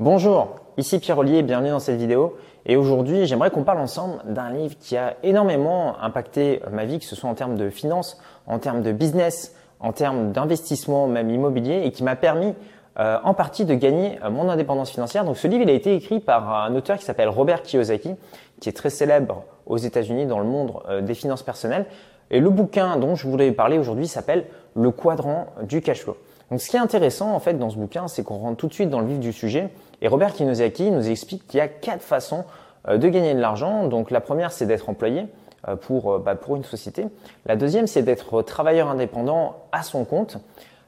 Bonjour, ici Pierre Ollier, bienvenue dans cette vidéo. Et aujourd'hui, j'aimerais qu'on parle ensemble d'un livre qui a énormément impacté ma vie, que ce soit en termes de finances, en termes de business, en termes d'investissement, même immobilier, et qui m'a permis euh, en partie de gagner euh, mon indépendance financière. Donc ce livre, il a été écrit par un auteur qui s'appelle Robert Kiyosaki, qui est très célèbre aux États-Unis dans le monde euh, des finances personnelles. Et le bouquin dont je voulais parler aujourd'hui s'appelle Le quadrant du cash flow. Donc, ce qui est intéressant en fait dans ce bouquin, c'est qu'on rentre tout de suite dans le vif du sujet. Et Robert Kiyosaki nous explique qu'il y a quatre façons euh, de gagner de l'argent. Donc, la première, c'est d'être employé euh, pour, euh, bah, pour une société. La deuxième, c'est d'être travailleur indépendant à son compte.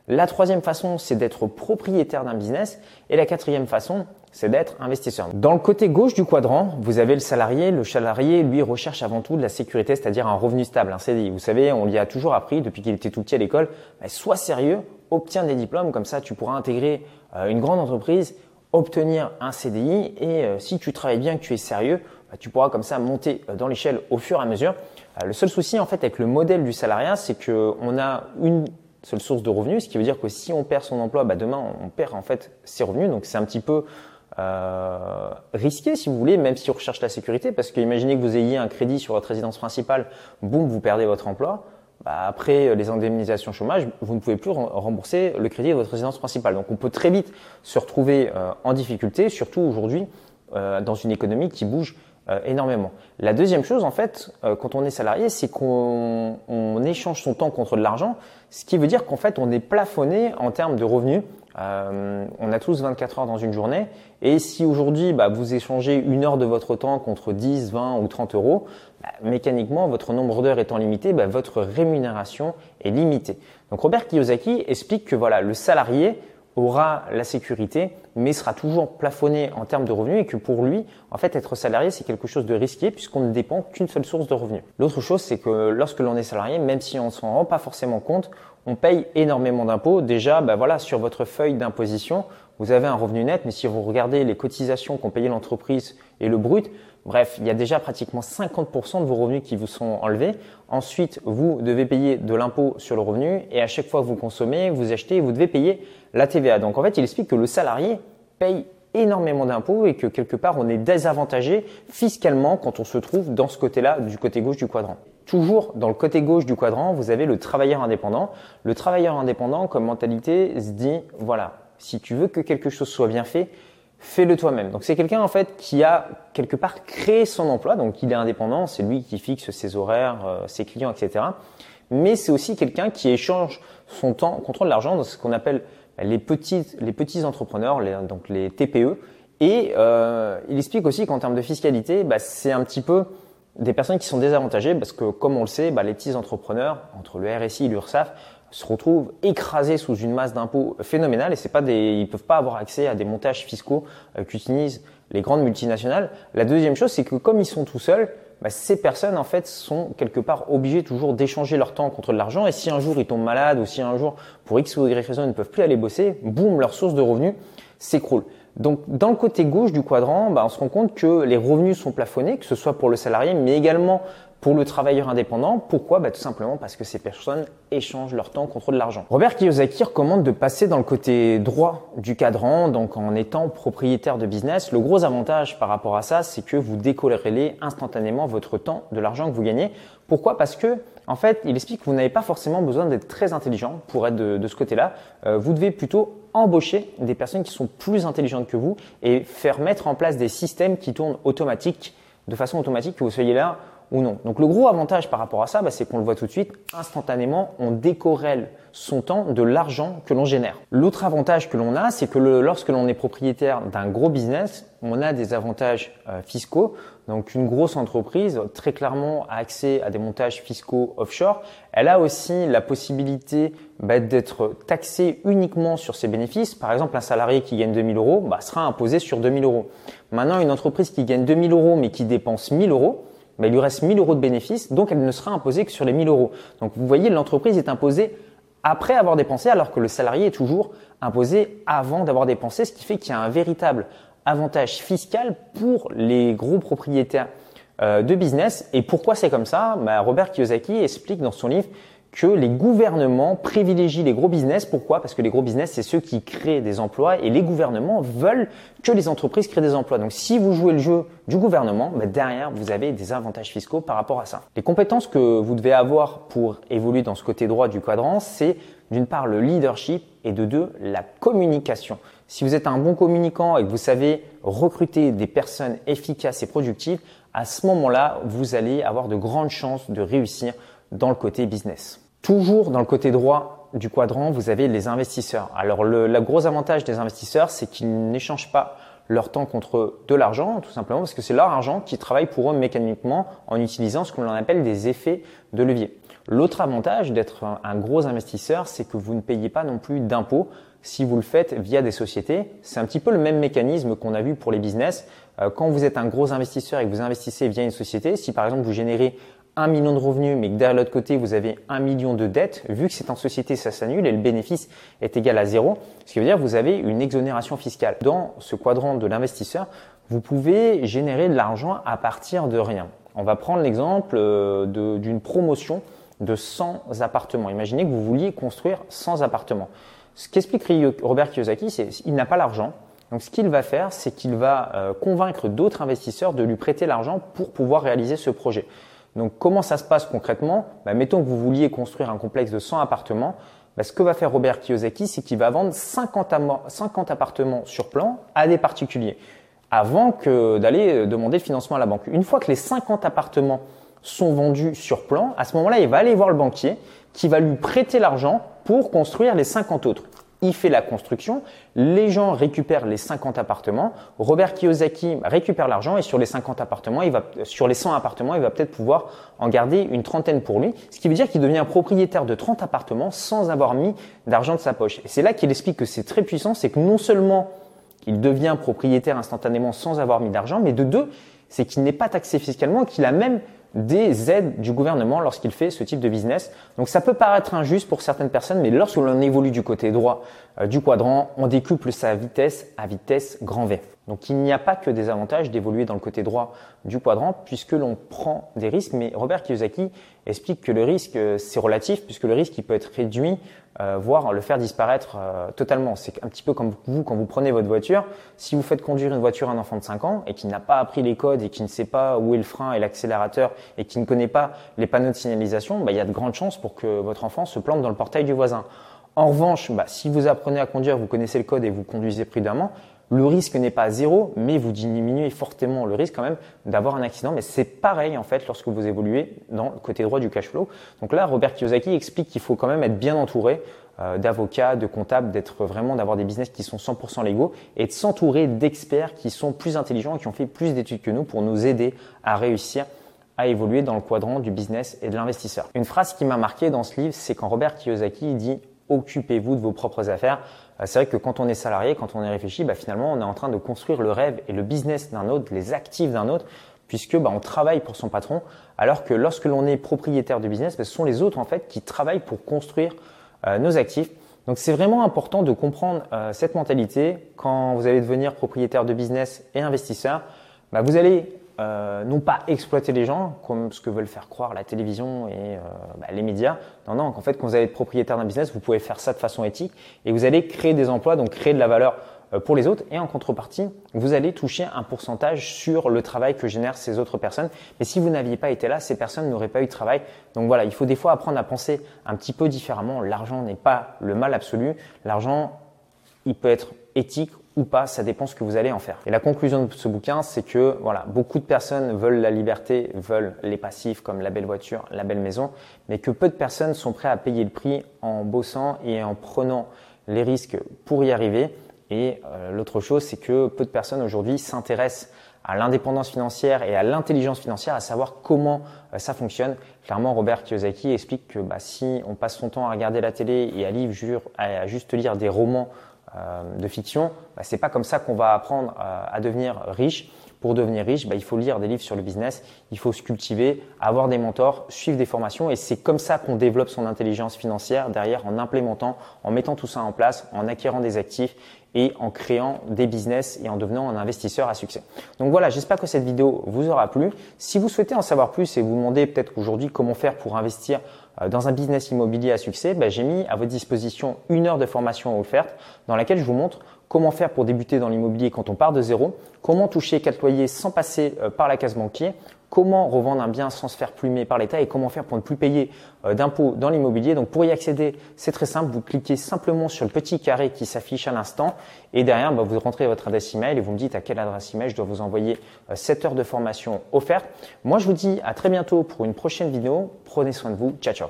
La troisième façon, c'est d'être propriétaire d'un business. Et la quatrième façon, c'est d'être investisseur. Dans le côté gauche du quadrant, vous avez le salarié. Le salarié, lui, recherche avant tout de la sécurité, c'est-à-dire un revenu stable, un CDI. Vous savez, on l'y a toujours appris depuis qu'il était tout petit à l'école. Bah, sois sérieux, obtiens des diplômes, comme ça tu pourras intégrer une grande entreprise, obtenir un CDI et euh, si tu travailles bien, que tu es sérieux, bah, tu pourras comme ça monter euh, dans l'échelle au fur et à mesure. Le seul souci en fait avec le modèle du salariat, c'est qu'on a une seule source de revenus, ce qui veut dire que si on perd son emploi, bah demain on perd en fait ses revenus. Donc c'est un petit peu euh, risqué si vous voulez, même si on recherche la sécurité, parce que imaginez que vous ayez un crédit sur votre résidence principale, boum, vous perdez votre emploi. Bah, après euh, les indemnisations chômage, vous ne pouvez plus rembourser le crédit de votre résidence principale. Donc on peut très vite se retrouver euh, en difficulté, surtout aujourd'hui euh, dans une économie qui bouge énormément. La deuxième chose, en fait, quand on est salarié, c'est qu'on on échange son temps contre de l'argent, ce qui veut dire qu'en fait, on est plafonné en termes de revenus. on a tous 24 heures dans une journée, et si aujourd'hui bah, vous échangez une heure de votre temps contre 10, 20 ou 30 euros, bah, mécaniquement, votre nombre d'heures étant limité, bah, votre rémunération est limitée. Donc Robert Kiyosaki explique que voilà, le salarié aura la sécurité, mais sera toujours plafonné en termes de revenus et que pour lui, en fait, être salarié, c'est quelque chose de risqué puisqu'on ne dépend qu'une seule source de revenus. L'autre chose, c'est que lorsque l'on est salarié, même si on ne s'en rend pas forcément compte, on paye énormément d'impôts. Déjà, bah voilà, sur votre feuille d'imposition, vous avez un revenu net, mais si vous regardez les cotisations qu'ont payé l'entreprise et le brut, Bref, il y a déjà pratiquement 50% de vos revenus qui vous sont enlevés. Ensuite, vous devez payer de l'impôt sur le revenu et à chaque fois que vous consommez, vous achetez, vous devez payer la TVA. Donc en fait, il explique que le salarié paye énormément d'impôts et que quelque part on est désavantagé fiscalement quand on se trouve dans ce côté-là, du côté gauche du quadrant. Toujours dans le côté gauche du quadrant, vous avez le travailleur indépendant. Le travailleur indépendant, comme mentalité, se dit, voilà, si tu veux que quelque chose soit bien fait, fais-le toi-même. Donc c'est quelqu'un en fait qui a quelque part créé son emploi, donc il est indépendant, c'est lui qui fixe ses horaires, euh, ses clients, etc. Mais c'est aussi quelqu'un qui échange son temps contre de l'argent dans ce qu'on appelle les petits, les petits entrepreneurs, donc les TPE. Et euh, il explique aussi qu'en termes de fiscalité, bah, c'est un petit peu des personnes qui sont désavantagées parce que, comme on le sait, bah, les petits entrepreneurs, entre le RSI et l'URSSAF, se retrouvent écrasés sous une masse d'impôts phénoménale et c'est pas des, ils peuvent pas avoir accès à des montages fiscaux euh, qu'utilisent les grandes multinationales. La deuxième chose, c'est que comme ils sont tout seuls, bah, ces personnes en fait sont quelque part obligées toujours d'échanger leur temps contre de l'argent et si un jour ils tombent malades ou si un jour pour X ou Y raison ils ne peuvent plus aller bosser, boum, leur source de revenus s'écroule. Donc dans le côté gauche du quadrant, bah, on se rend compte que les revenus sont plafonnés, que ce soit pour le salarié, mais également pour le travailleur indépendant, pourquoi bah, Tout simplement parce que ces personnes échangent leur temps contre de l'argent. Robert Kiyosaki recommande de passer dans le côté droit du cadran, donc en étant propriétaire de business. Le gros avantage par rapport à ça, c'est que vous décollerez instantanément votre temps de l'argent que vous gagnez. Pourquoi? Parce que en fait, il explique que vous n'avez pas forcément besoin d'être très intelligent pour être de, ce côté-là. Euh, vous devez plutôt embaucher des personnes qui sont plus intelligentes que vous et faire mettre en place des systèmes qui tournent automatique, de façon automatique, que vous soyez là Donc le gros avantage par rapport à ça, bah, c'est qu'on le voit tout de suite, instantanément, on décorrèle son temps de l'argent que l'on génère. L'autre avantage que l'on a, c'est que lorsque l'on est propriétaire d'un gros business, on a des avantages euh, fiscaux. Donc une grosse entreprise, très clairement, a accès à des montages fiscaux offshore. Elle a aussi la possibilité bah, d'être taxée uniquement sur ses bénéfices. Par exemple, un salarié qui gagne 2000 euros bah, sera imposé sur 2000 euros. Maintenant, une entreprise qui gagne 2000 euros mais qui dépense 1000 euros, il lui reste 1000 euros de bénéfices, donc elle ne sera imposée que sur les 1000 euros. Donc vous voyez, l'entreprise est imposée après avoir dépensé, alors que le salarié est toujours imposé avant d'avoir dépensé, ce qui fait qu'il y a un véritable avantage fiscal pour les gros propriétaires euh, de business. Et pourquoi c'est comme ça? Bah, Robert Kiyosaki explique dans son livre que les gouvernements privilégient les gros business. Pourquoi? Parce que les gros business, c'est ceux qui créent des emplois et les gouvernements veulent que les entreprises créent des emplois. Donc si vous jouez le jeu du gouvernement, bah, derrière, vous avez des avantages fiscaux par rapport à ça. Les compétences que vous devez avoir pour évoluer dans ce côté droit du quadrant, c'est d'une part le leadership et de deux la communication. Si vous êtes un bon communicant et que vous savez recruter des personnes efficaces et productives, à ce moment-là, vous allez avoir de grandes chances de réussir dans le côté business. Toujours dans le côté droit du quadrant, vous avez les investisseurs. Alors le, gros avantage des investisseurs, c'est qu'ils n'échangent pas leur temps contre de l'argent, tout simplement parce que c'est leur argent qui travaille pour eux mécaniquement en utilisant ce qu'on appelle des effets de levier. L'autre avantage d'être un, gros investisseur, c'est que vous ne payez pas non plus d'impôts si vous le faites via des sociétés. C'est un petit peu le même mécanisme qu'on a vu pour les business. Euh, quand vous êtes un gros investisseur et que vous investissez via une société, si par exemple vous générez un million de revenus, mais que derrière l'autre côté, vous avez un million de dettes, vu que c'est en société, ça s'annule et le bénéfice est égal à zéro. Ce qui veut dire que vous avez une exonération fiscale. Dans ce quadrant de l'investisseur, vous pouvez générer de l'argent à partir de rien. On va prendre l'exemple euh, d'une promotion de 100 appartements. Imaginez que vous vouliez construire 100 appartements. Ce qu'explique Robert Kiyosaki, c'est qu'il n'a pas l'argent. Donc ce qu'il va faire, c'est qu'il va euh, convaincre d'autres investisseurs de lui prêter l'argent pour pouvoir réaliser ce projet. Donc comment ça se passe concrètement? Bah, Mettons que vous vouliez construire un complexe de 100 appartements. Bah, ce que va faire Robert Kiyosaki, c'est qu'il va vendre 50, 50 appartements sur plan à des particuliers avant que d'aller euh, demander le financement à la banque. Une fois que les 50 appartements sont vendus sur plan, à ce moment-là, il va aller voir le banquier qui va lui prêter l'argent pour construire les 50 autres il fait la construction, les gens récupèrent les 50 appartements, Robert Kiyosaki récupère l'argent et sur les 50 appartements, il va, sur les 100 appartements, il va peut-être pouvoir en garder une trentaine pour lui, ce qui veut dire qu'il devient propriétaire de 30 appartements sans avoir mis d'argent de sa poche. Et c'est là qu'il explique que c'est très puissant, c'est que non seulement il devient propriétaire instantanément sans avoir mis d'argent, mais de deux, c'est qu'il n'est pas taxé fiscalement, qu'il a même des aides du gouvernement lorsqu'il fait ce type de business. Donc ça peut paraître injuste pour certaines personnes, mais lorsque l'on évolue du côté droit euh, du quadrant, on décuple sa vitesse à vitesse grand V. Donc il n'y a pas que des avantages d'évoluer dans le côté droit du quadrant puisque l'on prend des risques, mais Robert Kiyosaki explique que le risque euh, c'est relatif puisque le risque il peut être réduit euh, voire le faire disparaître euh, totalement. C'est un petit peu comme vous quand vous prenez votre voiture. Si vous faites conduire une voiture à un enfant de 5 ans et qui n'a pas appris les codes et qui ne sait pas où est le frein et l'accélérateur et qui ne connaît pas les panneaux de signalisation, bah, il y a de grandes chances pour que votre enfant se plante dans le portail du voisin. En revanche, bah, si vous apprenez à conduire, vous connaissez le code et vous conduisez prudemment, le risque n'est pas zéro, mais vous diminuez fortement le risque quand même d'avoir un accident. Mais c'est pareil en fait lorsque vous évoluez dans le côté droit du cash flow. Donc là, Robert Kiyosaki explique qu'il faut quand même être bien entouré euh, d'avocats, de comptables, d'être vraiment d'avoir des business qui sont 100% légaux et de s'entourer d'experts qui sont plus intelligents et qui ont fait plus d'études que nous pour nous aider à réussir à évoluer dans le quadrant du business et de l'investisseur. Une phrase qui m'a marqué dans ce livre, c'est quand Robert Kiyosaki dit occupez-vous de vos propres affaires. Euh, c'est vrai que quand on est salarié, quand on est réfléchi, bah, finalement, on est en train de construire le rêve et le business d'un autre, les actifs d'un autre, puisque bah, on travaille pour son patron, alors que lorsque l'on est propriétaire de business, bah, ce sont les autres en fait qui travaillent pour construire euh, nos actifs. Donc c'est vraiment important de comprendre euh, cette mentalité quand vous allez devenir propriétaire de business et investisseur. vous allez euh, non pas exploiter les gens comme ce que veulent faire croire la télévision et euh, bah, les médias. Non, non, en fait, quand vous allez être propriétaire d'un business, vous pouvez faire ça de façon éthique et vous allez créer des emplois, donc créer de la valeur euh, pour les autres et en contrepartie, vous allez toucher un pourcentage sur le travail que génèrent ces autres personnes. Mais si vous n'aviez pas été là, ces personnes n'auraient pas eu de travail. Donc voilà, il faut des fois apprendre à penser un petit peu différemment. L'argent n'est pas le mal absolu. L'argent, il peut être éthique ou pas, ça dépend ce que vous allez en faire. Et la conclusion de ce bouquin, c'est que voilà, beaucoup de personnes veulent la liberté, veulent les passifs comme la belle voiture, la belle maison, mais que peu de personnes sont prêtes à payer le prix en bossant et en prenant les risques pour y arriver. Et euh, l'autre chose, c'est que peu de personnes aujourd'hui s'intéressent à l'indépendance financière et à l'intelligence financière, à savoir comment euh, ça fonctionne. Clairement, Robert Kiyosaki explique que bah, si on passe son temps à regarder la télé et à, lire, à juste lire des romans de fiction, bah, c'est pas comme ça qu'on va apprendre euh, à devenir riche. Pour devenir riche, bah, il faut lire des livres sur le business, il faut se cultiver, avoir des mentors, suivre des formations et c'est comme ça qu'on développe son intelligence financière derrière en implémentant, en mettant tout ça en place, en acquérant des actifs et en créant des business et en devenant un investisseur à succès. Donc voilà, j'espère que cette vidéo vous aura plu. Si vous souhaitez en savoir plus et vous demandez peut-être aujourd'hui comment faire pour investir euh, dans un business immobilier à succès, ben, j'ai mis à votre disposition une heure de formation offerte dans laquelle je vous montre comment faire pour débuter dans l'immobilier quand on part de zéro, comment toucher quatre loyers sans passer euh, par la case banquier, comment revendre un bien sans se faire plumer par l'État? Et comment faire pour ne plus payer euh, d'impôts dans l'immobilier? Donc pour y accéder, c'est très simple, vous cliquez simplement sur le petit carré qui s'affiche à l'instant et derrière, bah, vous rentrez votre adresse email et vous me dites à quelle adresse email je dois vous envoyer 7 heures de formation offerte. Moi, je vous dis à très bientôt pour une prochaine vidéo. Prenez soin de vous. Ciao, ciao.